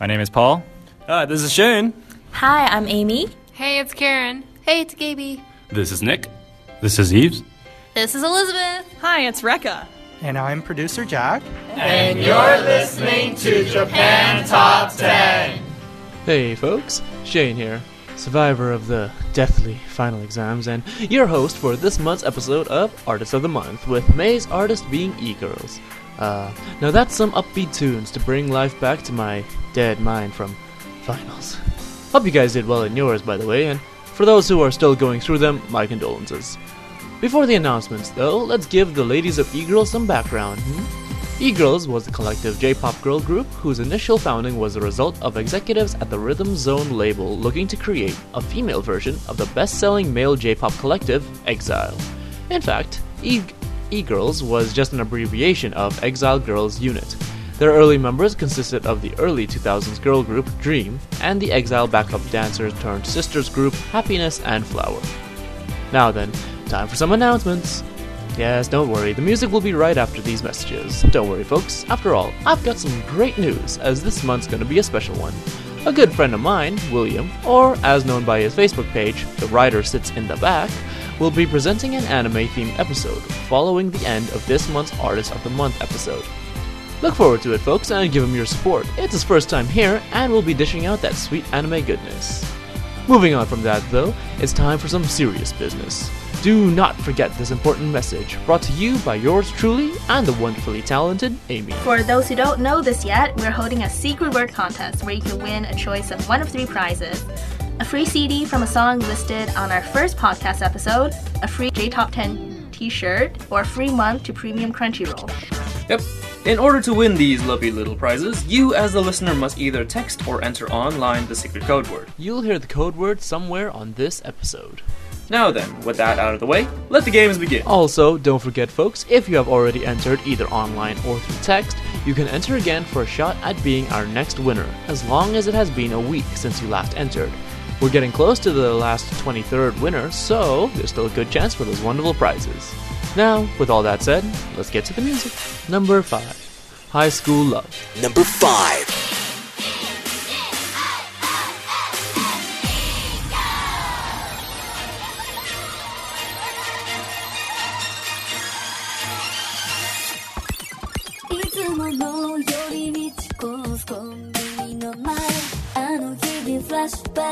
My name is Paul. Hi, this is Shane. Hi, I'm Amy. Hey, it's Karen. Hey, it's Gaby. This is Nick. This is Eves. This is Elizabeth. Hi, it's Rekka. And I'm producer Jack. And you're listening to Japan Top 10. Hey, folks. Shane here, survivor of the deathly final exams, and your host for this month's episode of Artist of the Month, with May's artist being E Girls. Uh, now that's some upbeat tunes to bring life back to my dead mind from finals. Hope you guys did well in yours, by the way, and for those who are still going through them, my condolences. Before the announcements, though, let's give the ladies of E-Girls some background. Hmm? E-Girls was a collective J-pop girl group whose initial founding was a result of executives at the Rhythm Zone label looking to create a female version of the best-selling male J-pop collective, EXILE. In fact, E- E-Girls was just an abbreviation of Exile Girls Unit. Their early members consisted of the early 2000s girl group Dream and the Exile backup dancers turned sisters group Happiness and Flower. Now then, time for some announcements. Yes, don't worry, the music will be right after these messages. Don't worry, folks. After all, I've got some great news, as this month's gonna be a special one. A good friend of mine, William, or as known by his Facebook page, The Writer Sits in the Back, will be presenting an anime themed episode following the end of this month's Artist of the Month episode. Look forward to it, folks, and give him your support. It's his first time here, and we'll be dishing out that sweet anime goodness. Moving on from that, though, it's time for some serious business. Do not forget this important message, brought to you by yours truly and the wonderfully talented Amy. For those who don't know this yet, we're holding a secret word contest where you can win a choice of one of three prizes a free CD from a song listed on our first podcast episode, a free J Top 10 t shirt, or a free month to Premium Crunchyroll. Yep. In order to win these lovely little prizes, you as the listener must either text or enter online the secret code word. You'll hear the code word somewhere on this episode. Now then, with that out of the way, let the games begin. Also, don't forget, folks, if you have already entered either online or through text, you can enter again for a shot at being our next winner, as long as it has been a week since you last entered. We're getting close to the last 23rd winner, so there's still a good chance for those wonderful prizes. Now, with all that said, let's get to the music. Number 5 High School Love. Number 5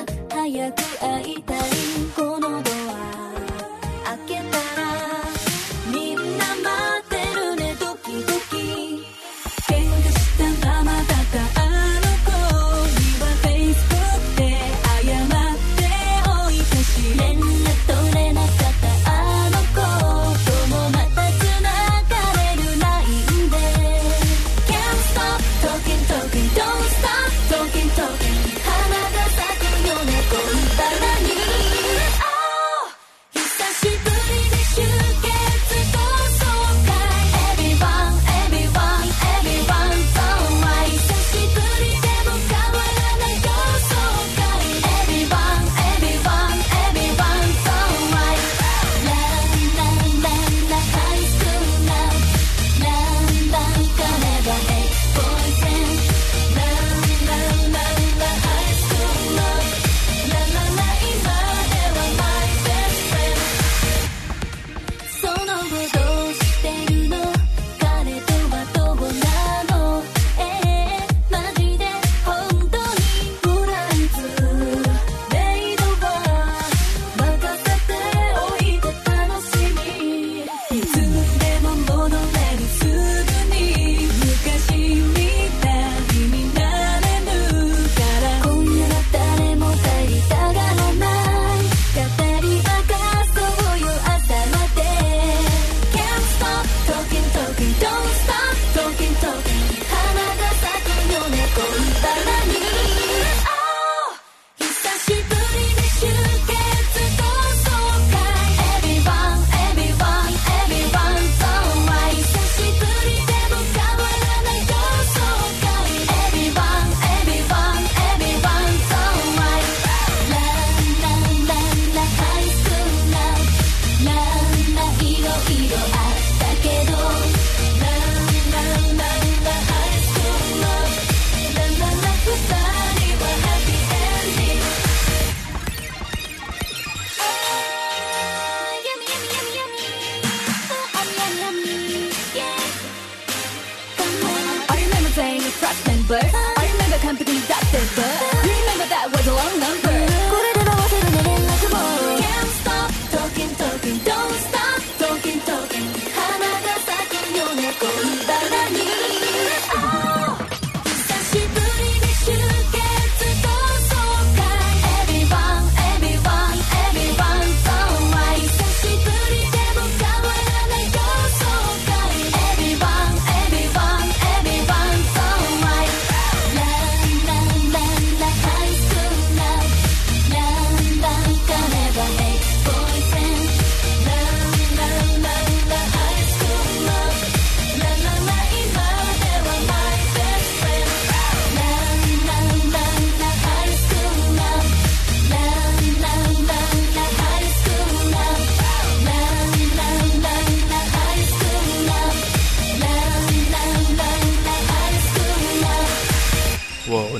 い早く会いたい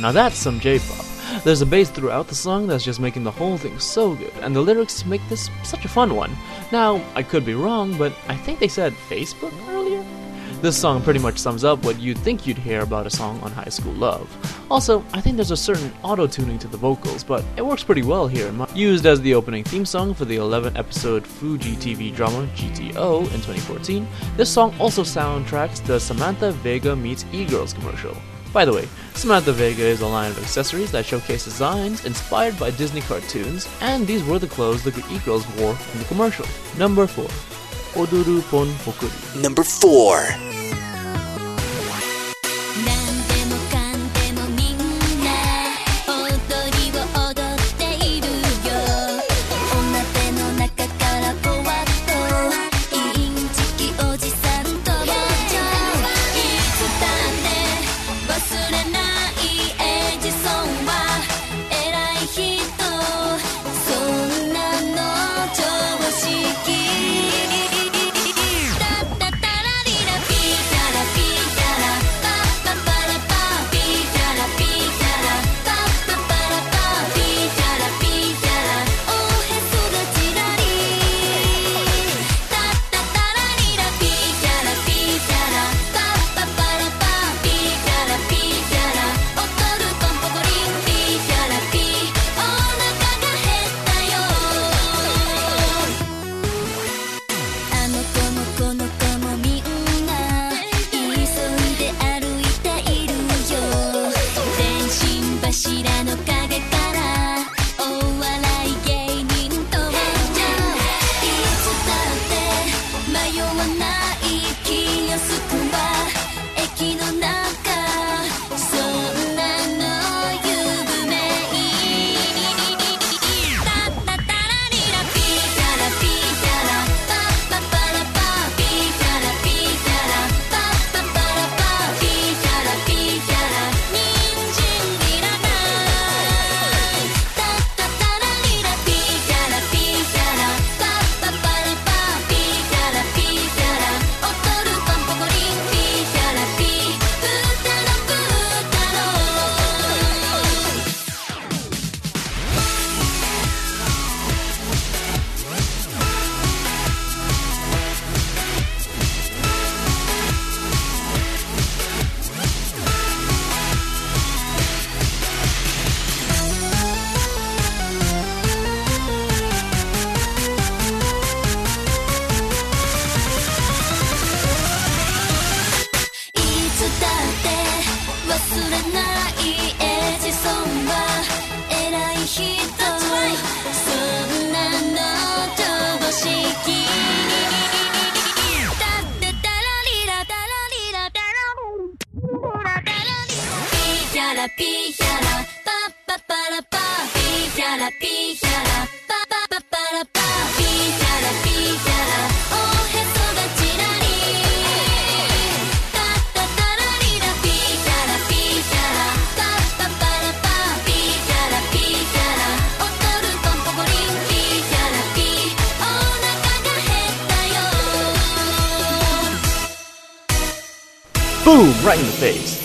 now that's some J-pop. There's a bass throughout the song that's just making the whole thing so good, and the lyrics make this such a fun one. Now, I could be wrong, but I think they said Facebook earlier? This song pretty much sums up what you'd think you'd hear about a song on High School Love. Also, I think there's a certain auto-tuning to the vocals, but it works pretty well here. Used as the opening theme song for the 11-episode Fuji TV drama GTO in 2014, this song also soundtracks the Samantha Vega meets E-Girls commercial. By the way, Samantha Vega is a line of accessories that showcase designs inspired by Disney cartoons, and these were the clothes the e-girls wore in the commercial. Number 4. Oduru Pon Hokuri. Number 4.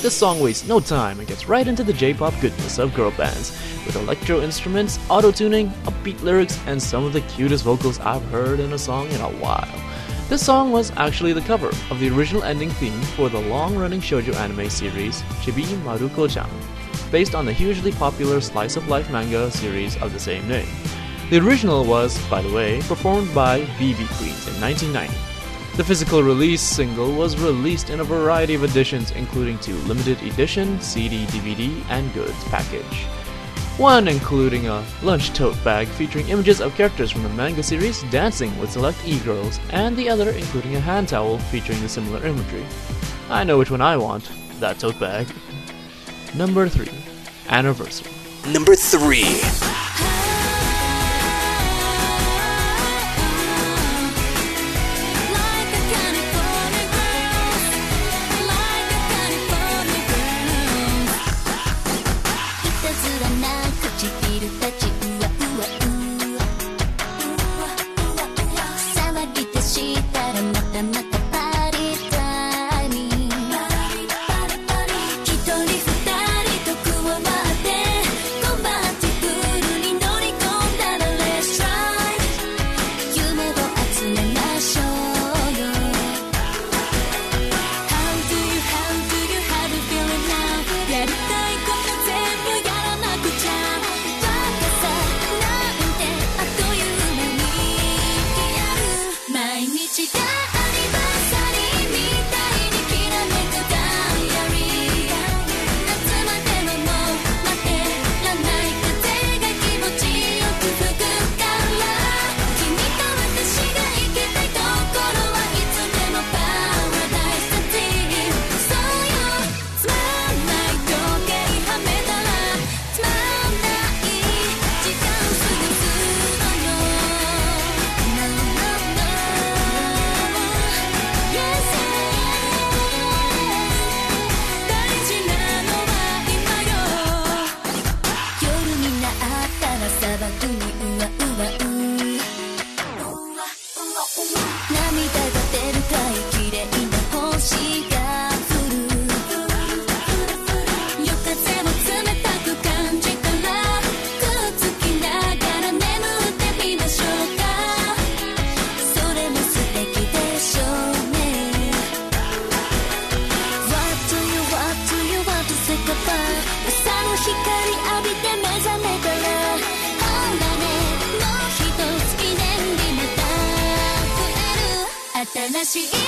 This song wastes no time and gets right into the J-pop goodness of girl bands, with electro instruments, auto-tuning, upbeat lyrics, and some of the cutest vocals I've heard in a song in a while. This song was actually the cover of the original ending theme for the long-running shoujo anime series Chibi Maruko-chan, based on the hugely popular slice of life manga series of the same name. The original was, by the way, performed by BB Queens in 1990. The physical release single was released in a variety of editions, including two limited edition, CD, DVD, and goods package. One including a lunch tote bag featuring images of characters from the manga series dancing with select e-girls, and the other including a hand towel featuring the similar imagery. I know which one I want, that tote bag. Number 3. Anniversary. Number 3. see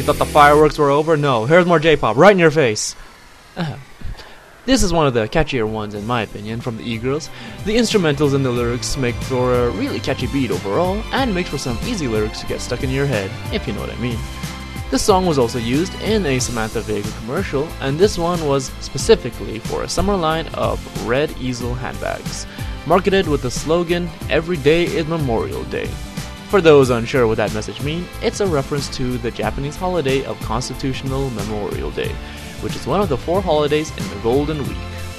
You thought the fireworks were over? No, here's more J-pop right in your face. Uh-huh. This is one of the catchier ones in my opinion from the E-girls. The instrumentals and the lyrics make for a really catchy beat overall, and makes for some easy lyrics to get stuck in your head, if you know what I mean. This song was also used in a Samantha Vega commercial, and this one was specifically for a summer line of red easel handbags, marketed with the slogan "Every day is Memorial Day." For those unsure what that message means, it's a reference to the Japanese holiday of Constitutional Memorial Day, which is one of the four holidays in the Golden Week,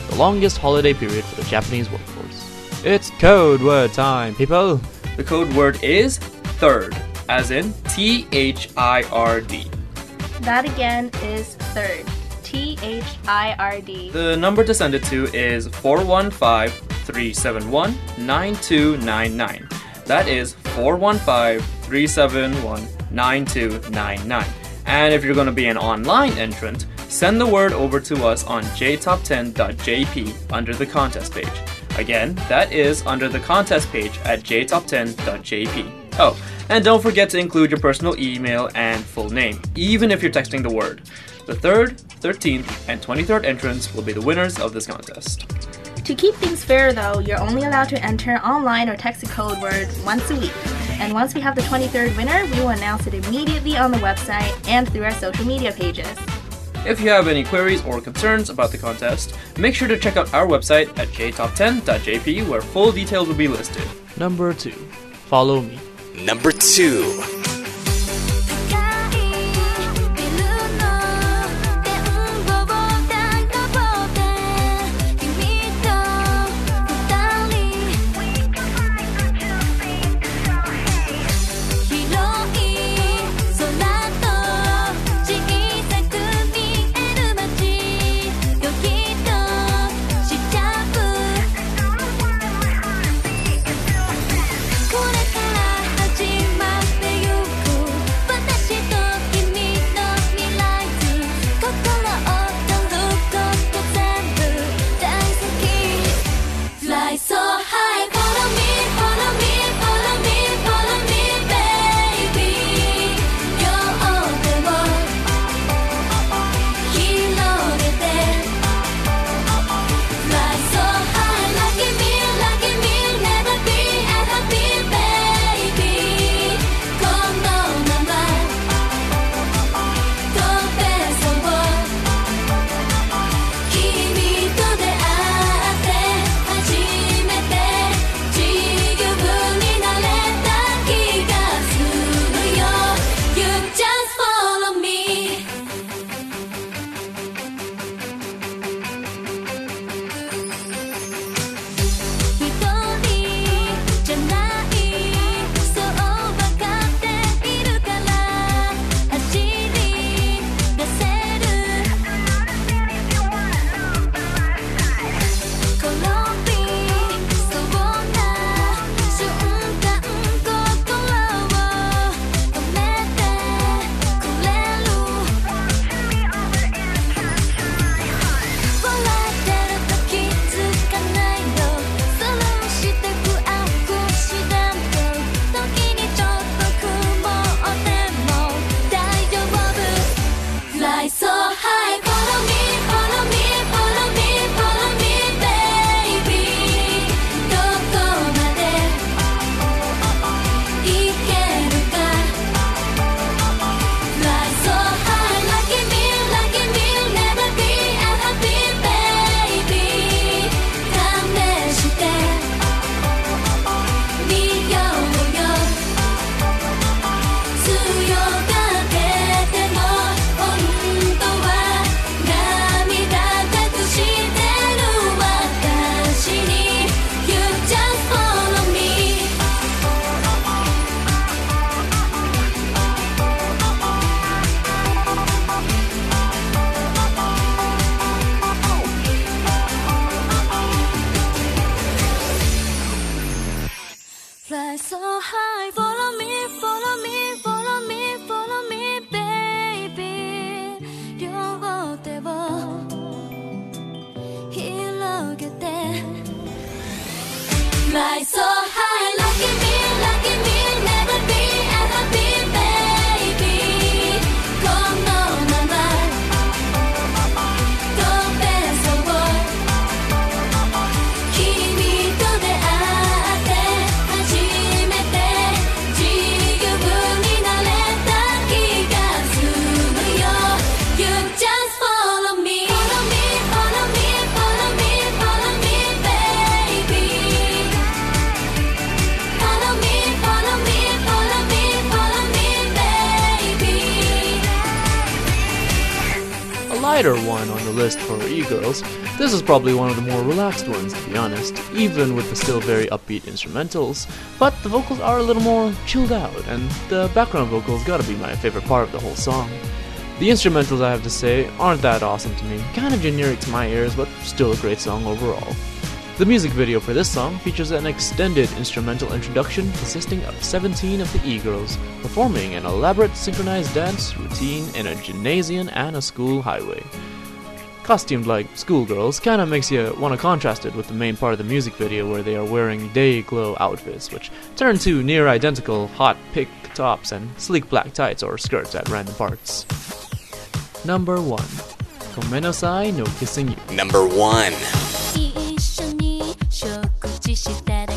the longest holiday period for the Japanese workforce. It's code word time, people! The code word is third, as in T H I R D. That again is third. T H I R D. The number to send it to is 415 371 9299. That is 415 371 9299. And if you're going to be an online entrant, send the word over to us on jtop10.jp under the contest page. Again, that is under the contest page at jtop10.jp. Oh, and don't forget to include your personal email and full name, even if you're texting the word. The 3rd, 13th, and 23rd entrants will be the winners of this contest. To keep things fair though, you're only allowed to enter online or text code words once a week. And once we have the 23rd winner, we will announce it immediately on the website and through our social media pages. If you have any queries or concerns about the contest, make sure to check out our website at jtop10.jp where full details will be listed. Number 2. Follow me. Number 2. Lighter one on the list for e-girls, this is probably one of the more relaxed ones to be honest, even with the still very upbeat instrumentals, but the vocals are a little more chilled out, and the background vocals gotta be my favorite part of the whole song. The instrumentals, I have to say, aren't that awesome to me, kinda generic to my ears, but still a great song overall. The music video for this song features an extended instrumental introduction consisting of 17 of the e-girls performing an elaborate synchronized dance routine in a gymnasium and a school highway. Costumed like schoolgirls kinda makes you wanna contrast it with the main part of the music video where they are wearing day glow outfits, which turn to near identical hot pink tops and sleek black tights or skirts at random parts. Number 1 Gomennasai no Kissing You Number 1. 食事したら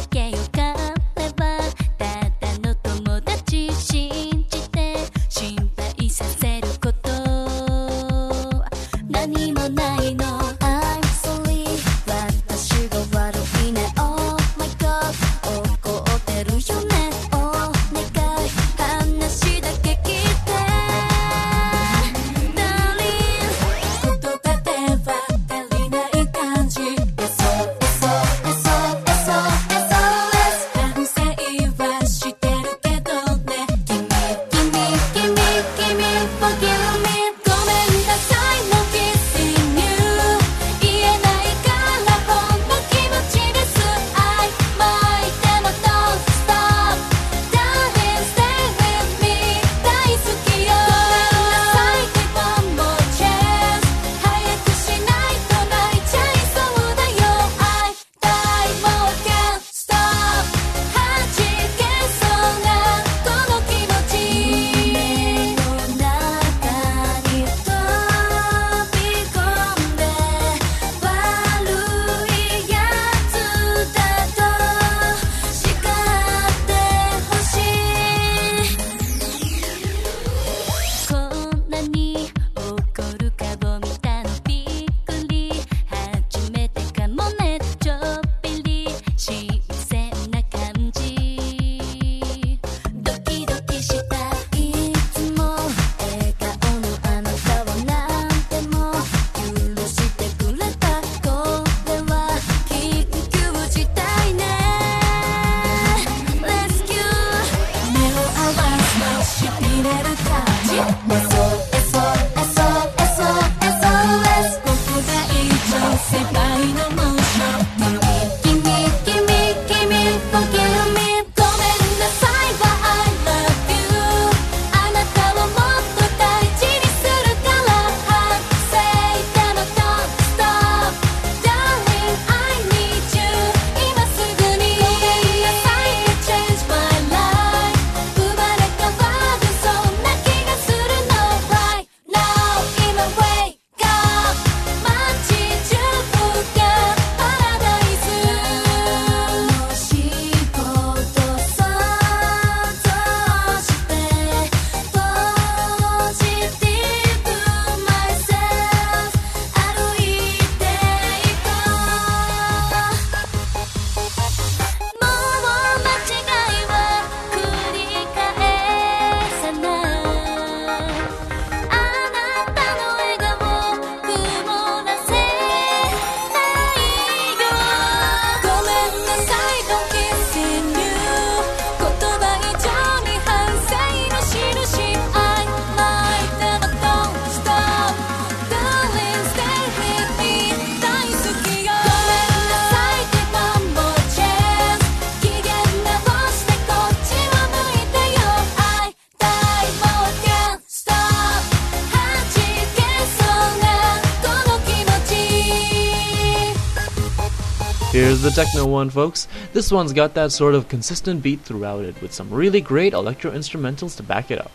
techno one, folks. This one's got that sort of consistent beat throughout it, with some really great electro instrumentals to back it up.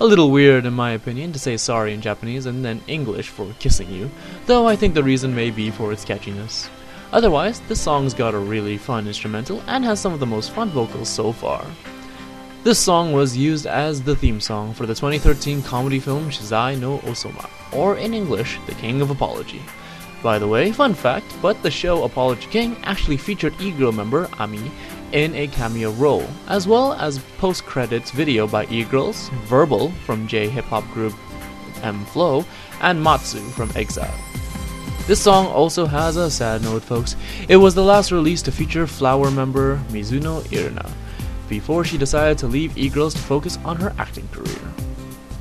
A little weird, in my opinion, to say sorry in Japanese and then English for kissing you, though I think the reason may be for its catchiness. Otherwise, this song's got a really fun instrumental and has some of the most fun vocals so far. This song was used as the theme song for the 2013 comedy film Shazai no Ousama, or in English, The King of Apology. By the way, fun fact, but the show Apology King actually featured E-Girl member Ami in a cameo role, as well as post-credits video by E-Girls, Verbal from J-hip hop group m-flo, and Matsu from EXILE. This song also has a sad note, folks. It was the last release to feature Flower member Mizuno Irina, before she decided to leave E-Girls to focus on her acting career.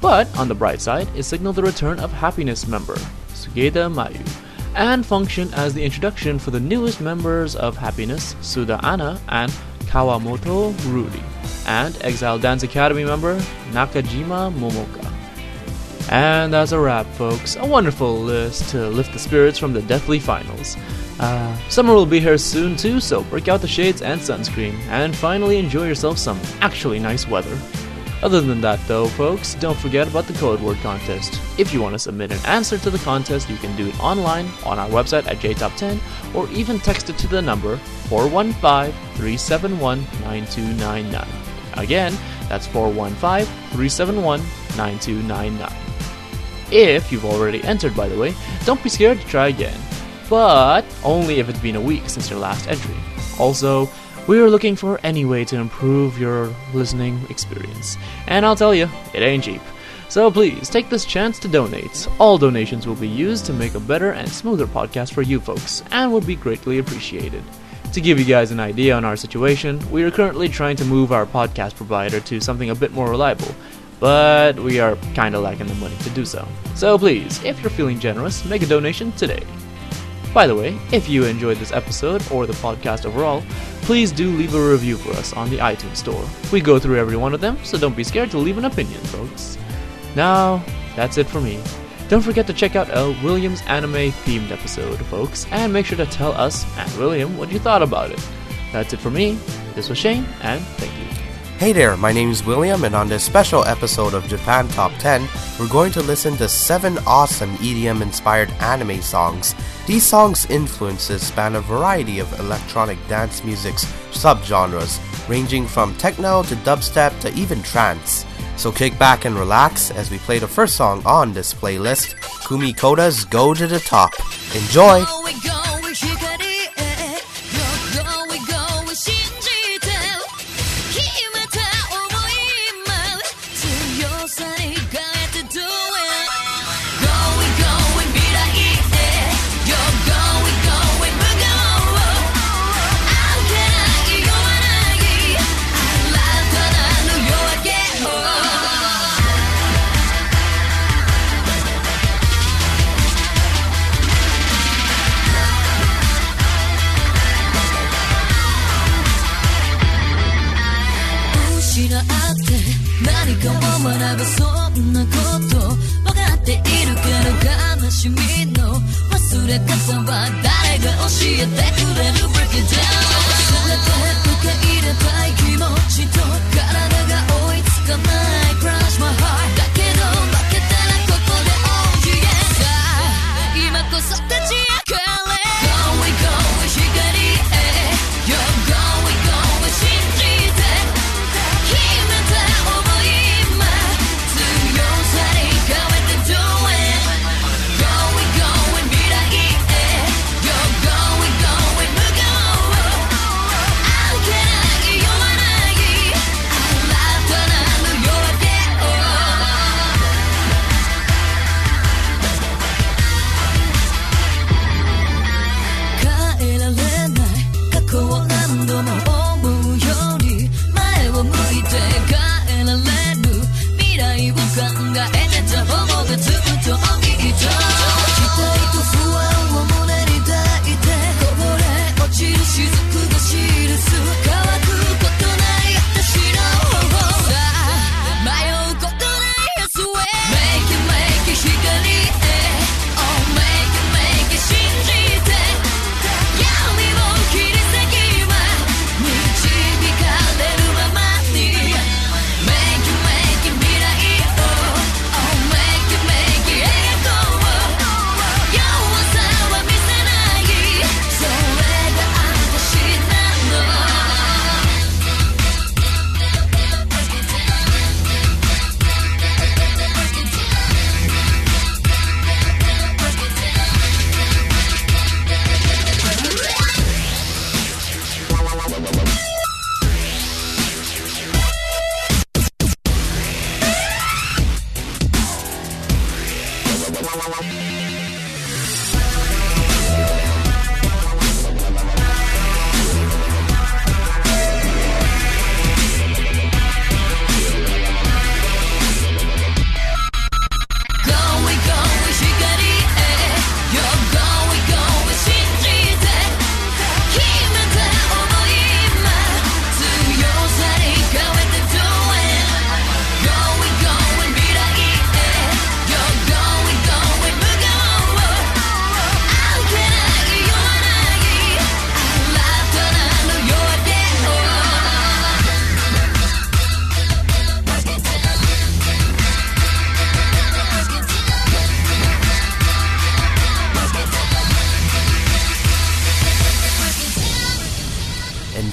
But on the bright side, it signaled the return of Happiness member Sugieda Mayu, and functioned as the introduction for the newest members of Happiness, Suda Anna and Kawamoto Ruri, and Exile Dance Academy member Nakajima Momoka. And that's a wrap, folks. A wonderful list to lift the spirits from the Deathly Finals. Uh, summer will be here soon too, so break out the shades and sunscreen, and finally enjoy yourself some actually nice weather. Other than that, though, folks, don't forget about the code word contest. If you want to submit an answer to the contest, you can do it online on our website at JTop10 or even text it to the number 415 371 9299. Again, that's 415 371 9299. If you've already entered, by the way, don't be scared to try again, but only if it's been a week since your last entry. Also, we are looking for any way to improve your listening experience. And I'll tell you, it ain't cheap. So please take this chance to donate. All donations will be used to make a better and smoother podcast for you folks, and would be greatly appreciated. To give you guys an idea on our situation, we are currently trying to move our podcast provider to something a bit more reliable, but we are kinda lacking the money to do so. So please, if you're feeling generous, make a donation today. By the way, if you enjoyed this episode or the podcast overall, please do leave a review for us on the iTunes Store. We go through every one of them, so don't be scared to leave an opinion, folks. Now, that's it for me. Don't forget to check out a Williams anime themed episode, folks, and make sure to tell us and William what you thought about it. That's it for me. This was Shane, and thank you. Hey there, my name is William, and on this special episode of Japan Top 10, we're going to listen to seven awesome EDM inspired anime songs. These songs' influences span a variety of electronic dance music's subgenres, ranging from techno to dubstep to even trance. So kick back and relax as we play the first song on this playlist Kumi Koda's Go to the Top. Enjoy!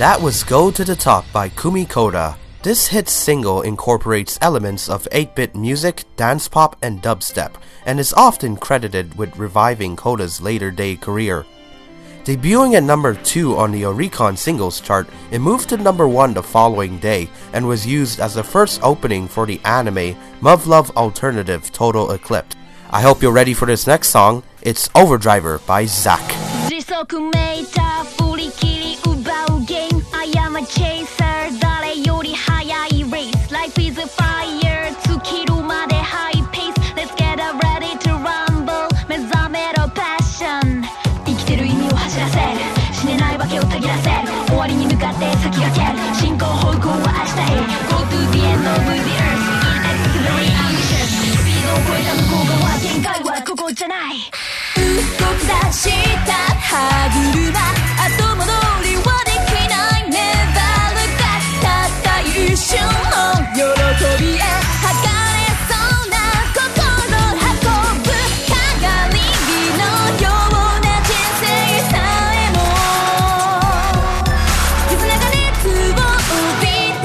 That was Go to the Top by Kumi Koda. This hit single incorporates elements of 8 bit music, dance pop, and dubstep, and is often credited with reviving Koda's later day career. Debuting at number 2 on the Oricon singles chart, it moved to number 1 the following day and was used as the first opening for the anime Muv-Luv Alternative Total Eclipse. I hope you're ready for this next song. It's Overdriver by ZAQ. Chaser 誰より速い race Life is a fire 尽きるまで high pace Let's get ready to rumble 目覚めろ passion 生きてる意味を走らせる死ねないわけをたぎらせる終わりに向かって先駆ける進行方向は明日へ Go to the end of the earth In very ambitious スピードを超えた向こう側限界はここじゃない動き出した歯車瞬の喜びへ剥がれそうな心運ぶ鏡のような人生さえも絆が熱を帯びて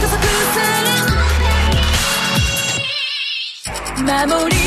加速する。守り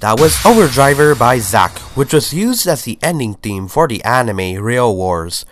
That was Overdriver by ZAQ, which was used as the ending theme for the anime Rail Wars.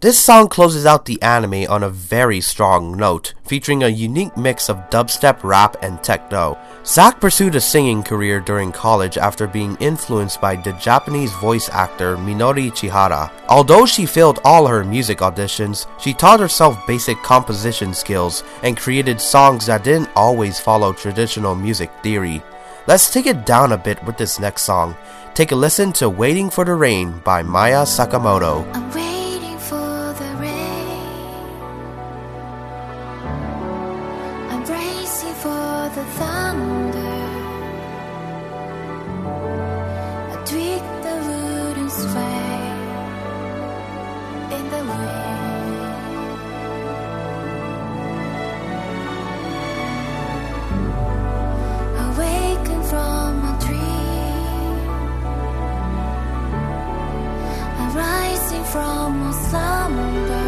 This song closes out the anime on a very strong note, featuring a unique mix of dubstep, rap, and techno. ZAQ pursued a singing career during college after being influenced by the Japanese voice actor Minori Chihara. Although she failed all her music auditions, she taught herself basic composition skills and created songs that didn't always follow traditional music theory. Let's take it down a bit with this next song. Take a listen to Waiting for the Rain by Maya Sakamoto. 萨满。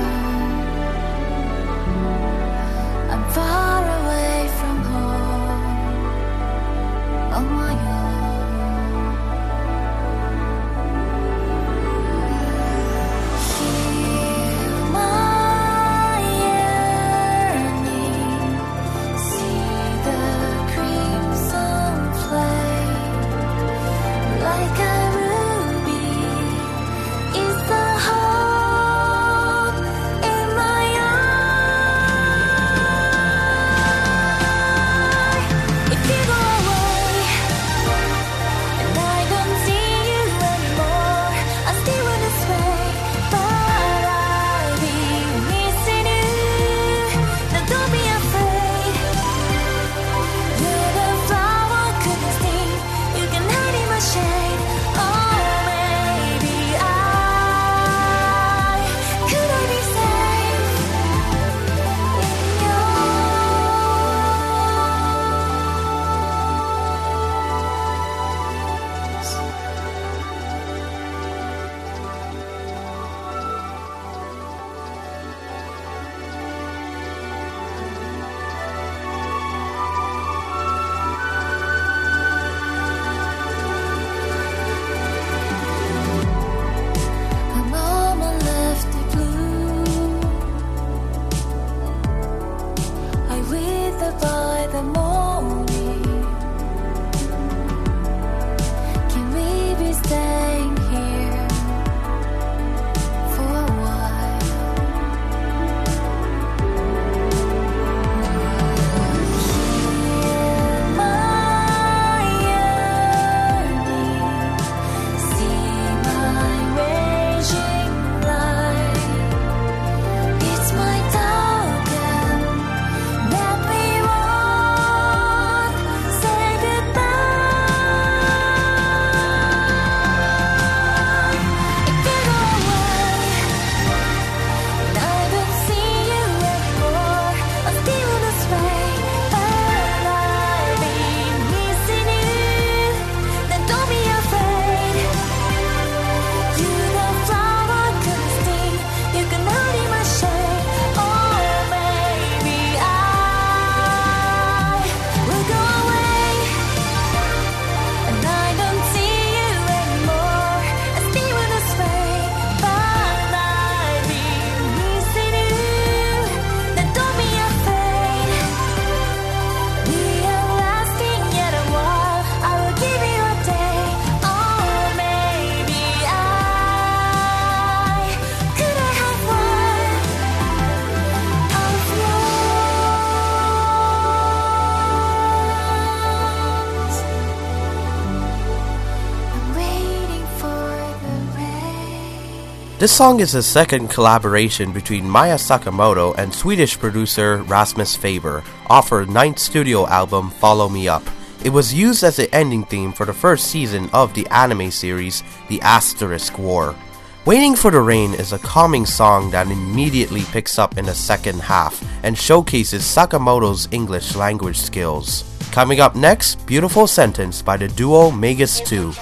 This song is the second collaboration between Maya Sakamoto and Swedish producer Rasmus Faber off her ninth studio album Follow Me Up. It was used as the ending theme for the first season of the anime series The Asterisk War. Waiting for the Rain is a calming song that immediately picks up in the second half and showcases Sakamoto's English language skills. Coming up next, Beautiful Sentence by the duo Magus 2.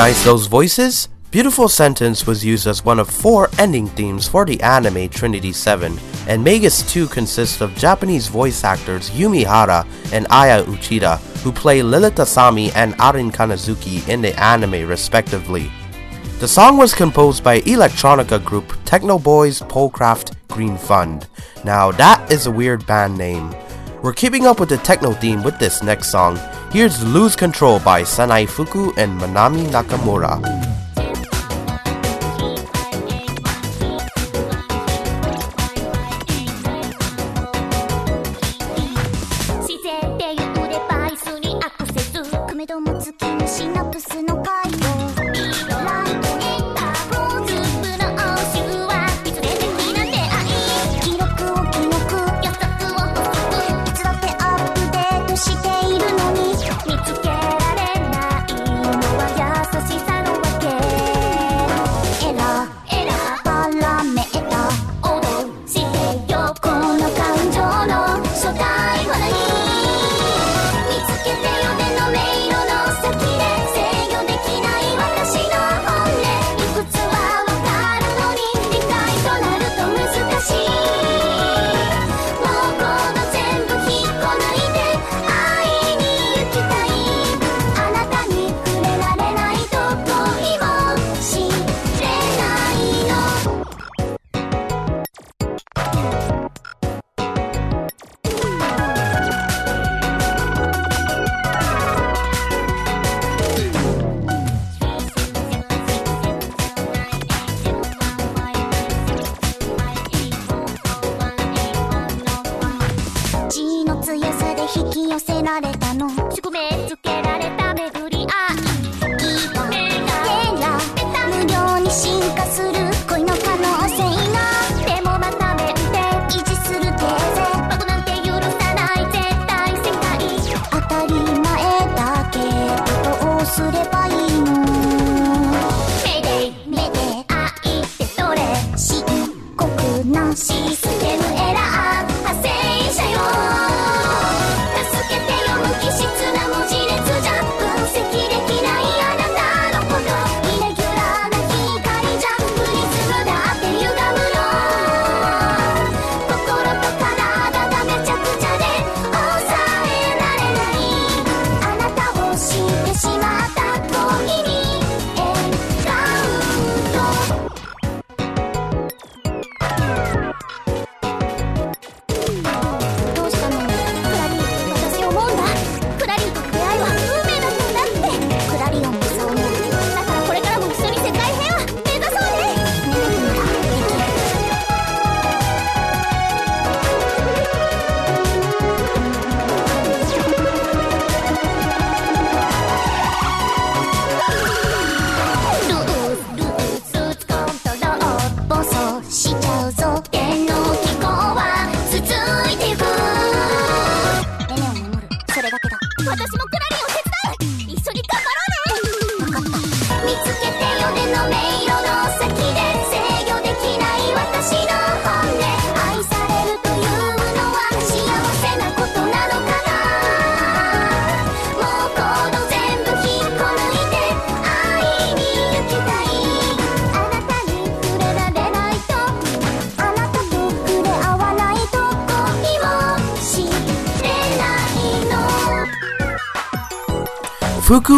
Recognize those voices? Beautiful Sentence was used as one of four ending themes for the anime Trinity 7, and Magus 2 consists of Japanese voice actors Yumi Hara and Aya Uchida, who play Lilith Asami and Arin Kanazuki in the anime respectively. The song was composed by electronica group Techno Boys Pulcraft Green Fund. Now that is a weird band name. We're keeping up with the techno theme with this next song. Here's Lose Control by Sanai Fuku and Manami Nakamura.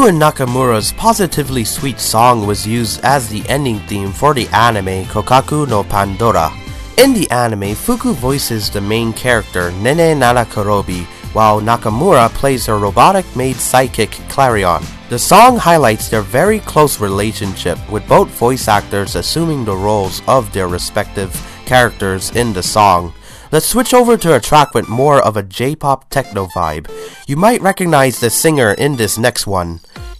and Nakamura's Positively Sweet song was used as the ending theme for the anime Kokaku no Pandora. In the anime, Fuku voices the main character Nene Nanakorobi, while Nakamura plays her robotic maid psychic Clarion. The song highlights their very close relationship, with both voice actors assuming the roles of their respective characters in the song. Let's switch over to a track with more of a J pop techno vibe. You might recognize the singer in this next one.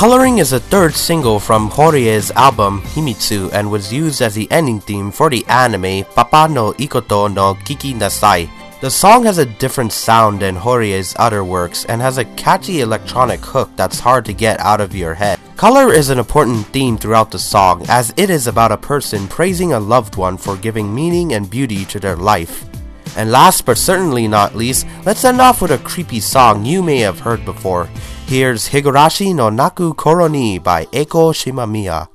Coloring is the third single from Horie's album Himitsu and was used as the ending theme for the anime Papa no Ikoto no Kiki Nasai. The song has a different sound than Horie's other works and has a catchy electronic hook that's hard to get out of your head. Color is an important theme throughout the song as it is about a person praising a loved one for giving meaning and beauty to their life. And last but certainly not least, let's end off with a creepy song you may have heard before. Here's Higurashi no Naku Koro ni by Eiko Shimamiya.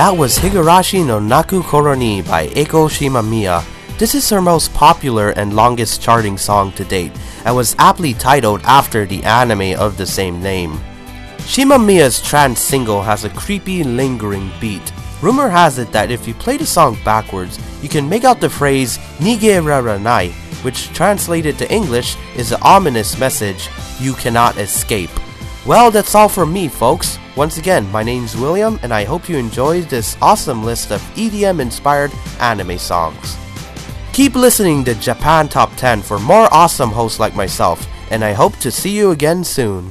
That was Higurashi no Naku Koro ni by Eiko Shimamiya. This is her most popular and longest charting song to date, and was aptly titled after the anime of the same name. Shimamiya's trance single has a creepy, lingering beat. Rumor has it that if you play the song backwards, you can make out the phrase Nigerarenai, which translated to English is the ominous message, you cannot escape. Well, that's all from me, folks. Once again, my name's William, and I hope you enjoyed this awesome list of EDM inspired anime songs. Keep listening to Japan Top 10 for more awesome hosts like myself, and I hope to see you again soon.